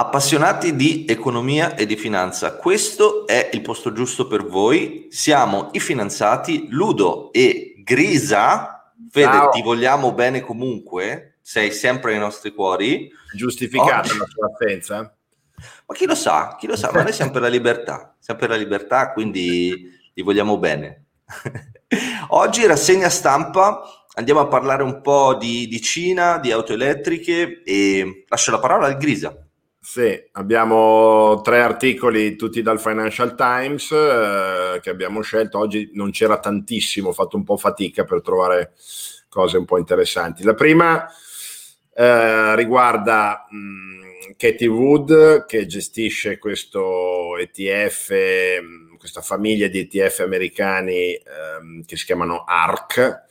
Appassionati di economia e di finanza, questo è il posto giusto per voi. Siamo i finanziati Ludo e Grisa. Fede, Ciao. ti vogliamo bene comunque, sei sempre nei nostri cuori. Giustificata Oggi... la sua assenza? Ma chi lo sa, chi lo sa, ma noi siamo per la libertà, siamo per la libertà, quindi ti vogliamo bene. Oggi rassegna stampa, andiamo a parlare un po' di, di Cina, di auto elettriche e lascio la parola al Grisa. Sì, abbiamo tre articoli tutti dal Financial Times eh, che abbiamo scelto. Oggi non c'era tantissimo, ho fatto un po' fatica per trovare cose un po' interessanti. La prima eh, riguarda mh, mm, Katie Wood che gestisce questo ETF, mm, questa famiglia di ETF americani ehm, che si chiamano ARC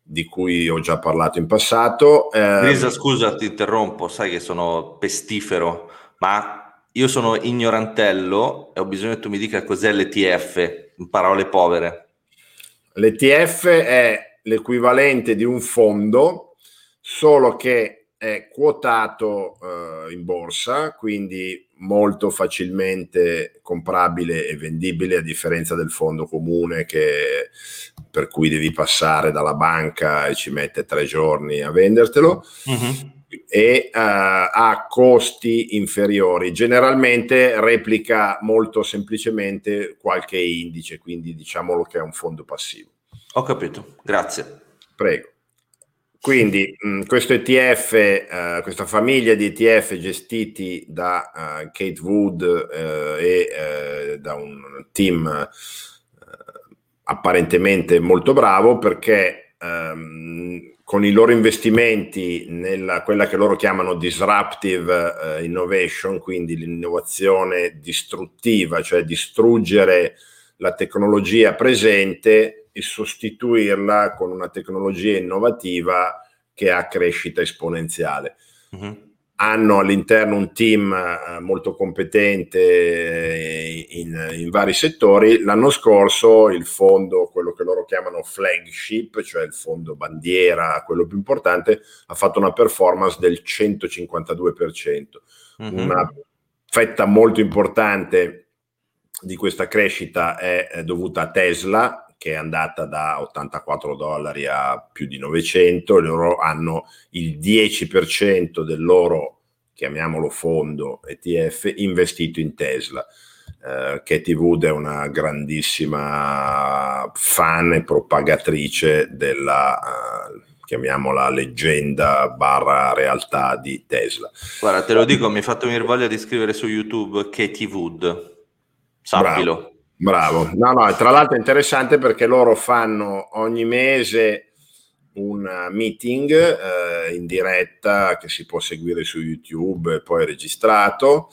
di cui ho già parlato in passato. Eh, Grisa, scusa, ti interrompo, sai che sono pestifero, ma io sono ignorantello e ho bisogno che tu mi dica cos'è l'ETF, in parole povere. L'ETF è l'equivalente di un fondo, solo che è quotato eh, in borsa, quindi molto facilmente comprabile e vendibile a differenza del fondo comune che, per cui devi passare dalla banca e ci mette tre giorni a vendertelo. Uh-huh. E uh, ha costi inferiori. Generalmente replica molto semplicemente qualche indice, quindi diciamolo che è un fondo passivo. Ho capito, grazie. Prego. Quindi mh, questo ETF, uh, questa famiglia di ETF gestiti da uh, Kate Wood e da un team apparentemente molto bravo perché um, con i loro investimenti nella quella che loro chiamano disruptive innovation, quindi l'innovazione distruttiva, cioè distruggere la tecnologia presente e sostituirla con una tecnologia innovativa che ha crescita esponenziale. Uh-huh. Hanno all'interno un team eh, molto competente eh, in, in, vari settori. L'anno scorso il fondo, quello che loro chiamano flagship, cioè il fondo bandiera, quello più importante, ha fatto una performance del 152%. Uh-huh. Una fetta molto importante di questa crescita è dovuta a Tesla, che è andata da 84 dollari a più di 900, loro hanno il 10% del loro, chiamiamolo fondo ETF, investito in Tesla. Uh, Katie Wood è una grandissima fan e propagatrice della, uh, chiamiamola leggenda barra realtà di Tesla. Guarda, te lo dico, mi hai fatto venire voglia di scrivere su YouTube Katie Wood, sappilo. Bravo. Bravo, no, no, tra l'altro è interessante perché loro fanno ogni mese un meeting eh, in diretta che si può seguire su YouTube e poi registrato,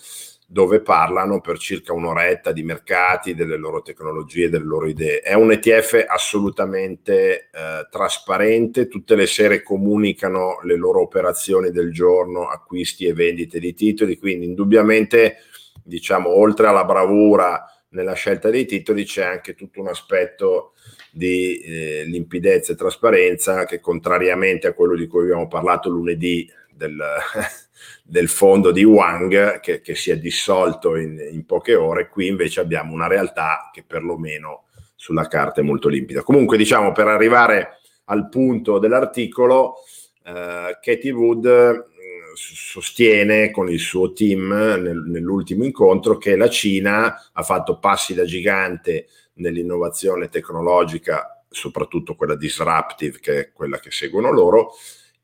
dove parlano per circa un'oretta di mercati, delle loro tecnologie, delle loro idee. È un ETF assolutamente eh, trasparente, tutte le sere comunicano le loro operazioni del giorno, acquisti e vendite di titoli, quindi indubbiamente, diciamo, oltre alla bravura nella scelta dei titoli c'è anche tutto un aspetto di eh, limpidezza e trasparenza che contrariamente a quello di cui abbiamo parlato lunedì del, del fondo di Wang che, che si è dissolto in, in, poche ore, qui invece abbiamo una realtà che perlomeno sulla carta è molto limpida. Comunque diciamo per arrivare al punto dell'articolo, eh, Katie Wood sostiene con il suo team nel, nell'ultimo incontro che la Cina ha fatto passi da gigante nell'innovazione tecnologica, soprattutto quella disruptive, che è quella che seguono loro,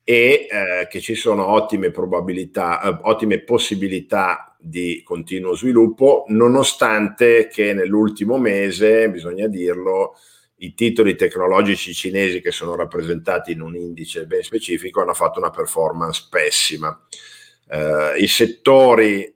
e eh, che ci sono ottime probabilità, eh, ottime possibilità di continuo sviluppo, nonostante che nell'ultimo mese, bisogna dirlo, i titoli tecnologici cinesi che sono rappresentati in un indice ben specifico hanno fatto una performance pessima. Eh, I settori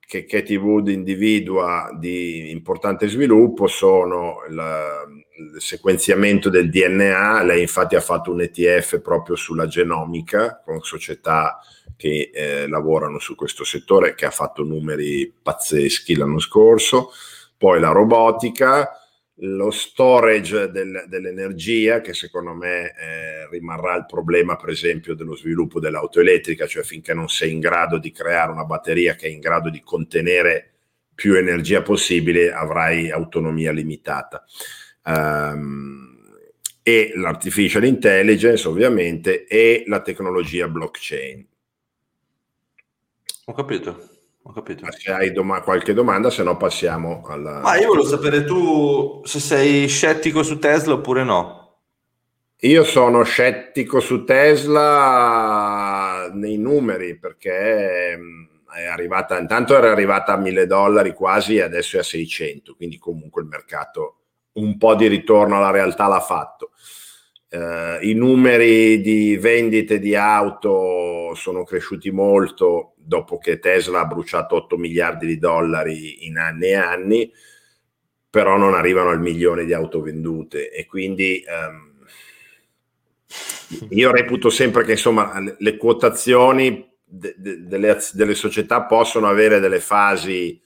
che Katie Wood individua di importante sviluppo sono la, il sequenziamento del DNA, lei infatti ha fatto un ETF proprio sulla genomica con società che eh, lavorano su questo settore che ha fatto numeri pazzeschi l'anno scorso, poi la robotica, lo storage del, dell'energia, che secondo me eh, rimarrà il problema, per esempio, dello sviluppo dell'auto elettrica, cioè finché non sei in grado di creare una batteria che è in grado di contenere più energia possibile, avrai autonomia limitata. Um, e l'artificial intelligence, ovviamente, e la tecnologia blockchain. Ho capito. Ho capito. Se hai dom- qualche domanda, se no passiamo alla... Ma io volevo sapere tu se sei scettico su Tesla oppure no. Io sono scettico su Tesla nei numeri perché mm, è arrivata, intanto era arrivata a 1000 dollari quasi e adesso è a 600, quindi comunque il mercato un po' di ritorno alla realtà l'ha fatto. Uh, I numeri di vendite di auto sono cresciuti molto dopo che Tesla ha bruciato 8 miliardi di dollari in anni e anni, però non arrivano al milione di auto vendute. E quindi um, io reputo sempre che insomma le, le quotazioni de, de, delle, delle società possono avere delle fasi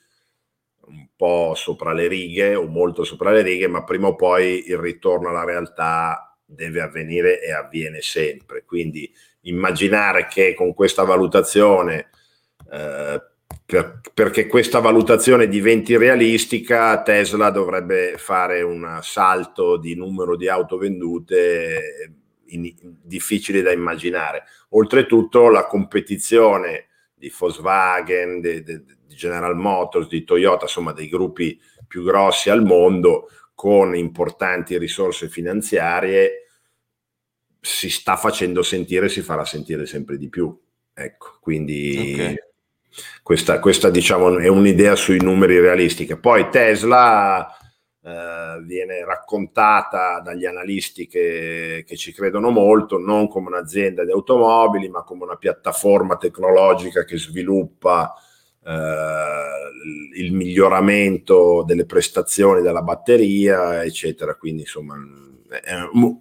un po' sopra le righe o molto sopra le righe, ma prima o poi il ritorno alla realtà deve avvenire e avviene sempre. Quindi immaginare che con questa valutazione, eh, per, perché questa valutazione diventi realistica, Tesla dovrebbe fare un salto di numero di auto vendute in, difficile da immaginare. Oltretutto la competizione di Volkswagen, di, di, di General Motors, di Toyota, insomma dei gruppi più grossi al mondo, con importanti risorse finanziarie si sta facendo sentire e si farà sentire sempre di più. Ecco, quindi okay. questa, questa diciamo è un'idea sui numeri realistiche. Poi Tesla eh, viene raccontata dagli analisti che, che, ci credono molto, non come un'azienda di automobili, ma come una piattaforma tecnologica che sviluppa eh, il miglioramento delle prestazioni della batteria, eccetera. Quindi, insomma,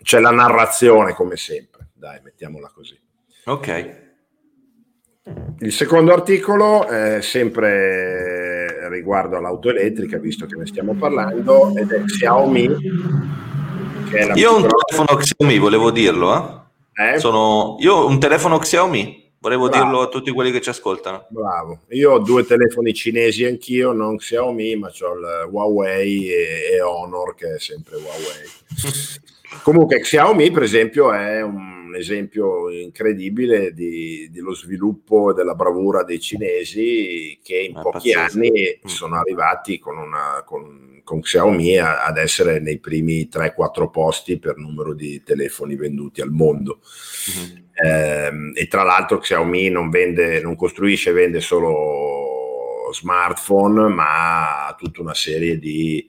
c'è la narrazione come sempre. Dai, mettiamola così. Ok. Il secondo articolo è sempre riguardo all'auto elettrica, visto che ne stiamo parlando, ed è Xiaomi. Io ho un telefono Xiaomi, volevo dirlo. Eh? Eh? Sono... Io ho un telefono Xiaomi. Volevo Bravo. dirlo a tutti quelli che ci ascoltano. Bravo. Io ho due telefoni cinesi anch'io, non Xiaomi, ma ho il Huawei e, e Honor, che è sempre Huawei. Comunque Xiaomi, per esempio, è un esempio incredibile di, dello sviluppo e della bravura dei cinesi che in è pochi pazzesco. anni mm. sono arrivati con, una, con, con Xiaomi a, ad essere nei primi 3-4 posti per numero di telefoni venduti al mondo. Mm-hmm eh, e tra l'altro Xiaomi non, vende, non costruisce e vende solo smartphone, ma tutta una serie di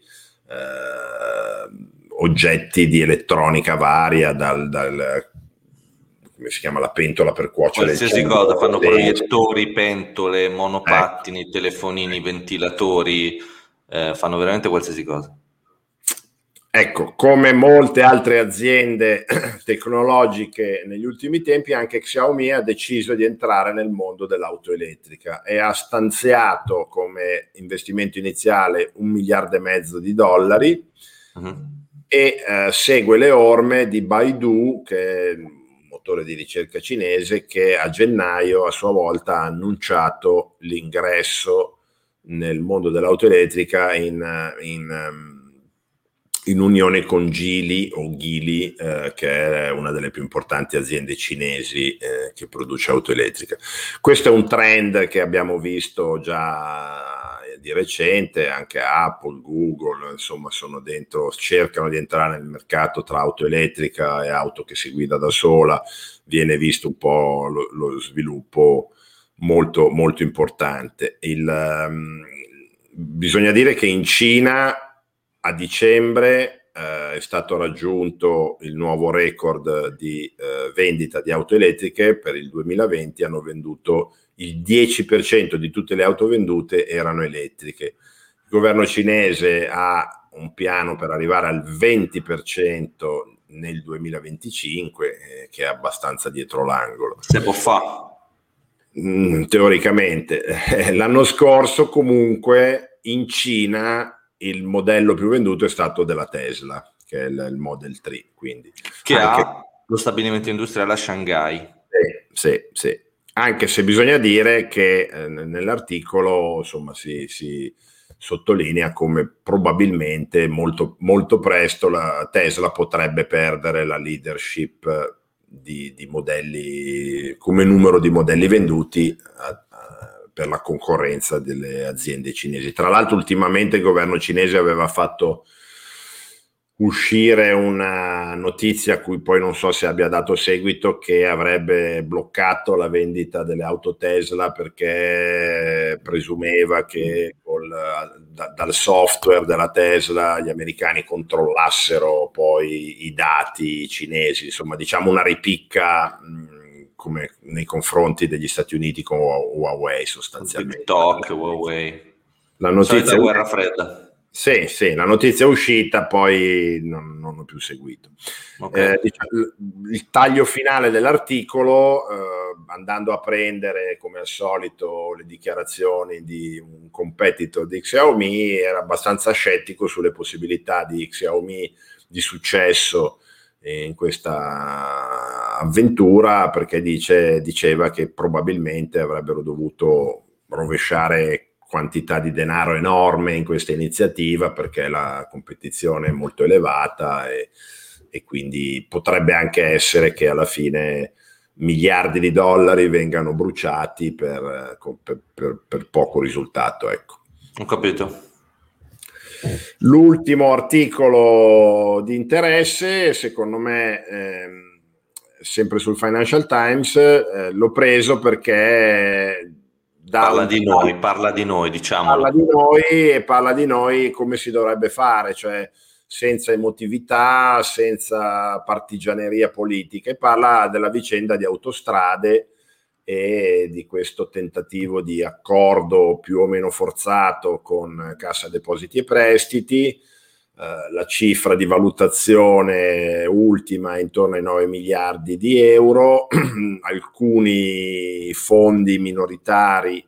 eh, oggetti di elettronica varia, dal, dal, come si chiama la pentola per cuocere qualsiasi cosa, fanno proiettori, pentole, monopattini, eh. telefonini, ventilatori, eh, fanno veramente qualsiasi cosa. Ecco, come molte altre aziende tecnologiche negli ultimi tempi, anche Xiaomi ha deciso di entrare nel mondo dell'auto elettrica e ha stanziato come investimento iniziale un miliardo e mezzo di dollari uh-huh. e eh, segue le orme di Baidu, che è un motore di ricerca cinese, che a gennaio a sua volta ha annunciato l'ingresso nel mondo dell'auto elettrica in, in um, in unione con Geely o Geely, eh, che è una delle più importanti aziende cinesi eh, che produce auto elettriche. Questo è un trend che abbiamo visto già di recente, anche Apple, Google, insomma, sono dentro, cercano di entrare nel mercato tra auto elettrica e auto che si guida da sola, viene visto un po' lo, lo sviluppo molto, molto importante. Il, um, bisogna dire che in Cina a dicembre eh, è stato raggiunto il nuovo record di eh, vendita di auto elettriche, per il 2020 hanno venduto il 10% di tutte le auto vendute erano elettriche. Il governo cinese ha un piano per arrivare al 20% nel 2025, eh, che è abbastanza dietro l'angolo. Se può fare. Mm, teoricamente. L'anno scorso comunque in Cina il modello più venduto è stato della Tesla, che è il, il Model 3. Quindi, che anche... ha lo stabilimento industriale a Shanghai. Sì, sì, sì. Anche se bisogna dire che eh, nell'articolo insomma, si, si, sottolinea come probabilmente molto, molto presto la Tesla potrebbe perdere la leadership di, di modelli come numero di modelli venduti a, per la concorrenza delle aziende cinesi. Tra l'altro ultimamente il governo cinese aveva fatto uscire una notizia a cui poi non so se abbia dato seguito che avrebbe bloccato la vendita delle auto Tesla perché presumeva che col, da, dal software della Tesla gli americani controllassero poi i dati cinesi, insomma diciamo una ripicca mh, come nei confronti degli Stati Uniti con Huawei sostanzialmente. TikTok, Huawei. La notizia... Solita guerra fredda sì, sì, la notizia è uscita, poi non, non ho più seguito. Okay. Eh, diciamo, il taglio finale dell'articolo, eh, andando a prendere come al solito le dichiarazioni di un competitor di Xiaomi, era abbastanza scettico sulle possibilità di Xiaomi di successo in questa avventura perché dice, diceva che probabilmente avrebbero dovuto rovesciare quantità di denaro enorme in questa iniziativa perché la competizione è molto elevata e, e quindi potrebbe anche essere che alla fine miliardi di dollari vengano bruciati per, per, per, per poco risultato. Ecco. Ho capito. L'ultimo articolo di interesse, secondo me, eh, sempre sul Financial Times, eh, l'ho preso perché parla di noi, parla di noi, diciamo. Parla di noi e parla di noi come si dovrebbe fare, cioè senza emotività, senza partigianeria politica e parla della vicenda di autostrade e di questo tentativo di accordo più o meno forzato con Cassa Depositi e Prestiti. Uh, la cifra di valutazione ultima è intorno ai 9 miliardi di euro, alcuni fondi minoritari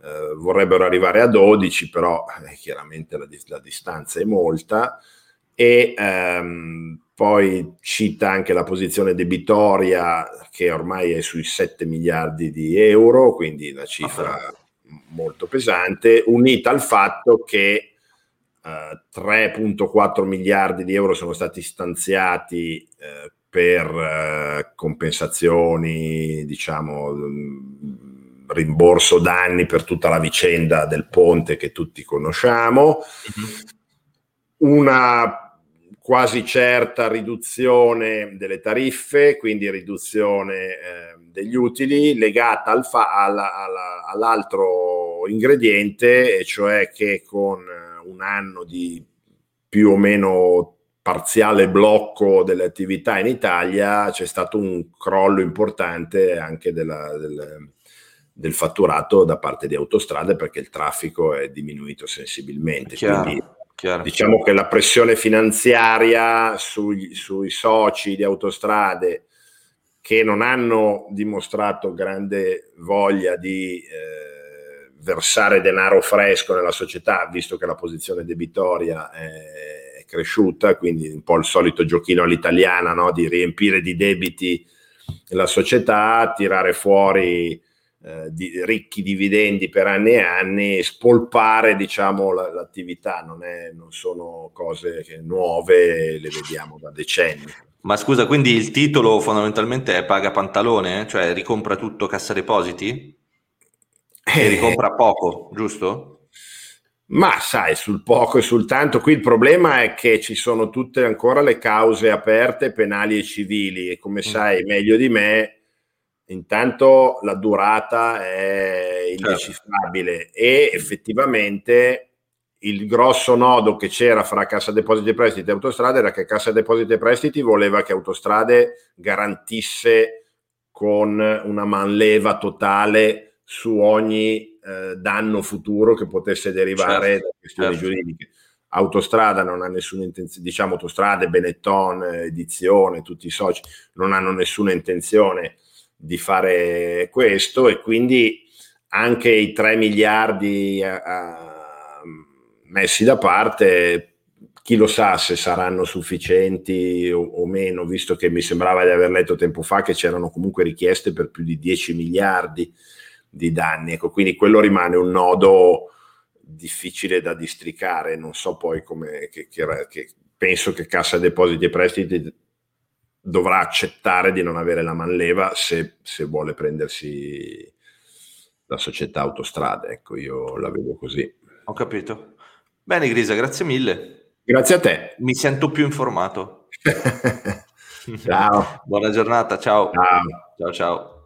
eh, vorrebbero arrivare a 12, però eh, chiaramente la, la, distanza è molta. E ehm, poi cita anche la posizione debitoria che ormai è sui 7 miliardi di euro, quindi una cifra ah, molto pesante, unita al fatto che eh, 3.4 miliardi di euro sono stati stanziati eh, per eh, compensazioni, diciamo, rimborso danni per tutta la vicenda del ponte che tutti conosciamo, mm-hmm. una quasi certa riduzione delle tariffe, quindi riduzione eh, degli utili legata al fa- alla, alla, all'altro ingrediente, e cioè che con un anno di più o meno parziale blocco delle attività in Italia c'è stato un crollo importante anche della, del, del fatturato da parte di autostrade perché il traffico è diminuito sensibilmente. Chiaro, Quindi chiaro. diciamo che la pressione finanziaria sugli, sui soci di autostrade che non hanno dimostrato grande voglia di eh, versare denaro fresco nella società, visto che la posizione debitoria è cresciuta, quindi un po' il solito giochino all'italiana no? di riempire di debiti la società, tirare fuori eh, di, ricchi dividendi per anni e anni, spolpare diciamo, la, l'attività, non, è, non sono cose nuove, le vediamo da decenni. Ma scusa, quindi il titolo fondamentalmente è paga pantalone, cioè ricompra tutto cassa depositi? E eh. ricompra poco, giusto? Ma sai, sul poco e sul tanto, qui il problema è che ci sono tutte ancora le cause aperte penali e civili e come mm. sai meglio di me Intanto la durata è certo. indecifrabile e effettivamente il grosso nodo che c'era fra Cassa Depositi e Prestiti e Autostrade era che Cassa Depositi e Prestiti voleva che Autostrade garantisse con una manleva totale su ogni eh, danno futuro che potesse derivare certo. da questioni certo. giuridiche. Autostrada non ha nessuna intenzione, diciamo Autostrade, Benetton, Edizione, tutti i soci non hanno nessuna intenzione di fare questo e quindi anche i 3 miliardi a, a, messi da parte, chi lo sa se saranno sufficienti o, o, meno, visto che mi sembrava di aver letto tempo fa che c'erano comunque richieste per più di 10 miliardi di danni. Ecco, quindi quello rimane un nodo difficile da districare. Non so poi come che, che, che penso che Cassa Depositi e Prestiti dovrà accettare di non avere la manleva se, se vuole prendersi la società autostrade. Ecco, io la vedo così. Ho capito. Bene, Grisa, grazie mille. Grazie a te. Mi sento più informato. ciao. Buona giornata, ciao. Ciao, ciao. ciao.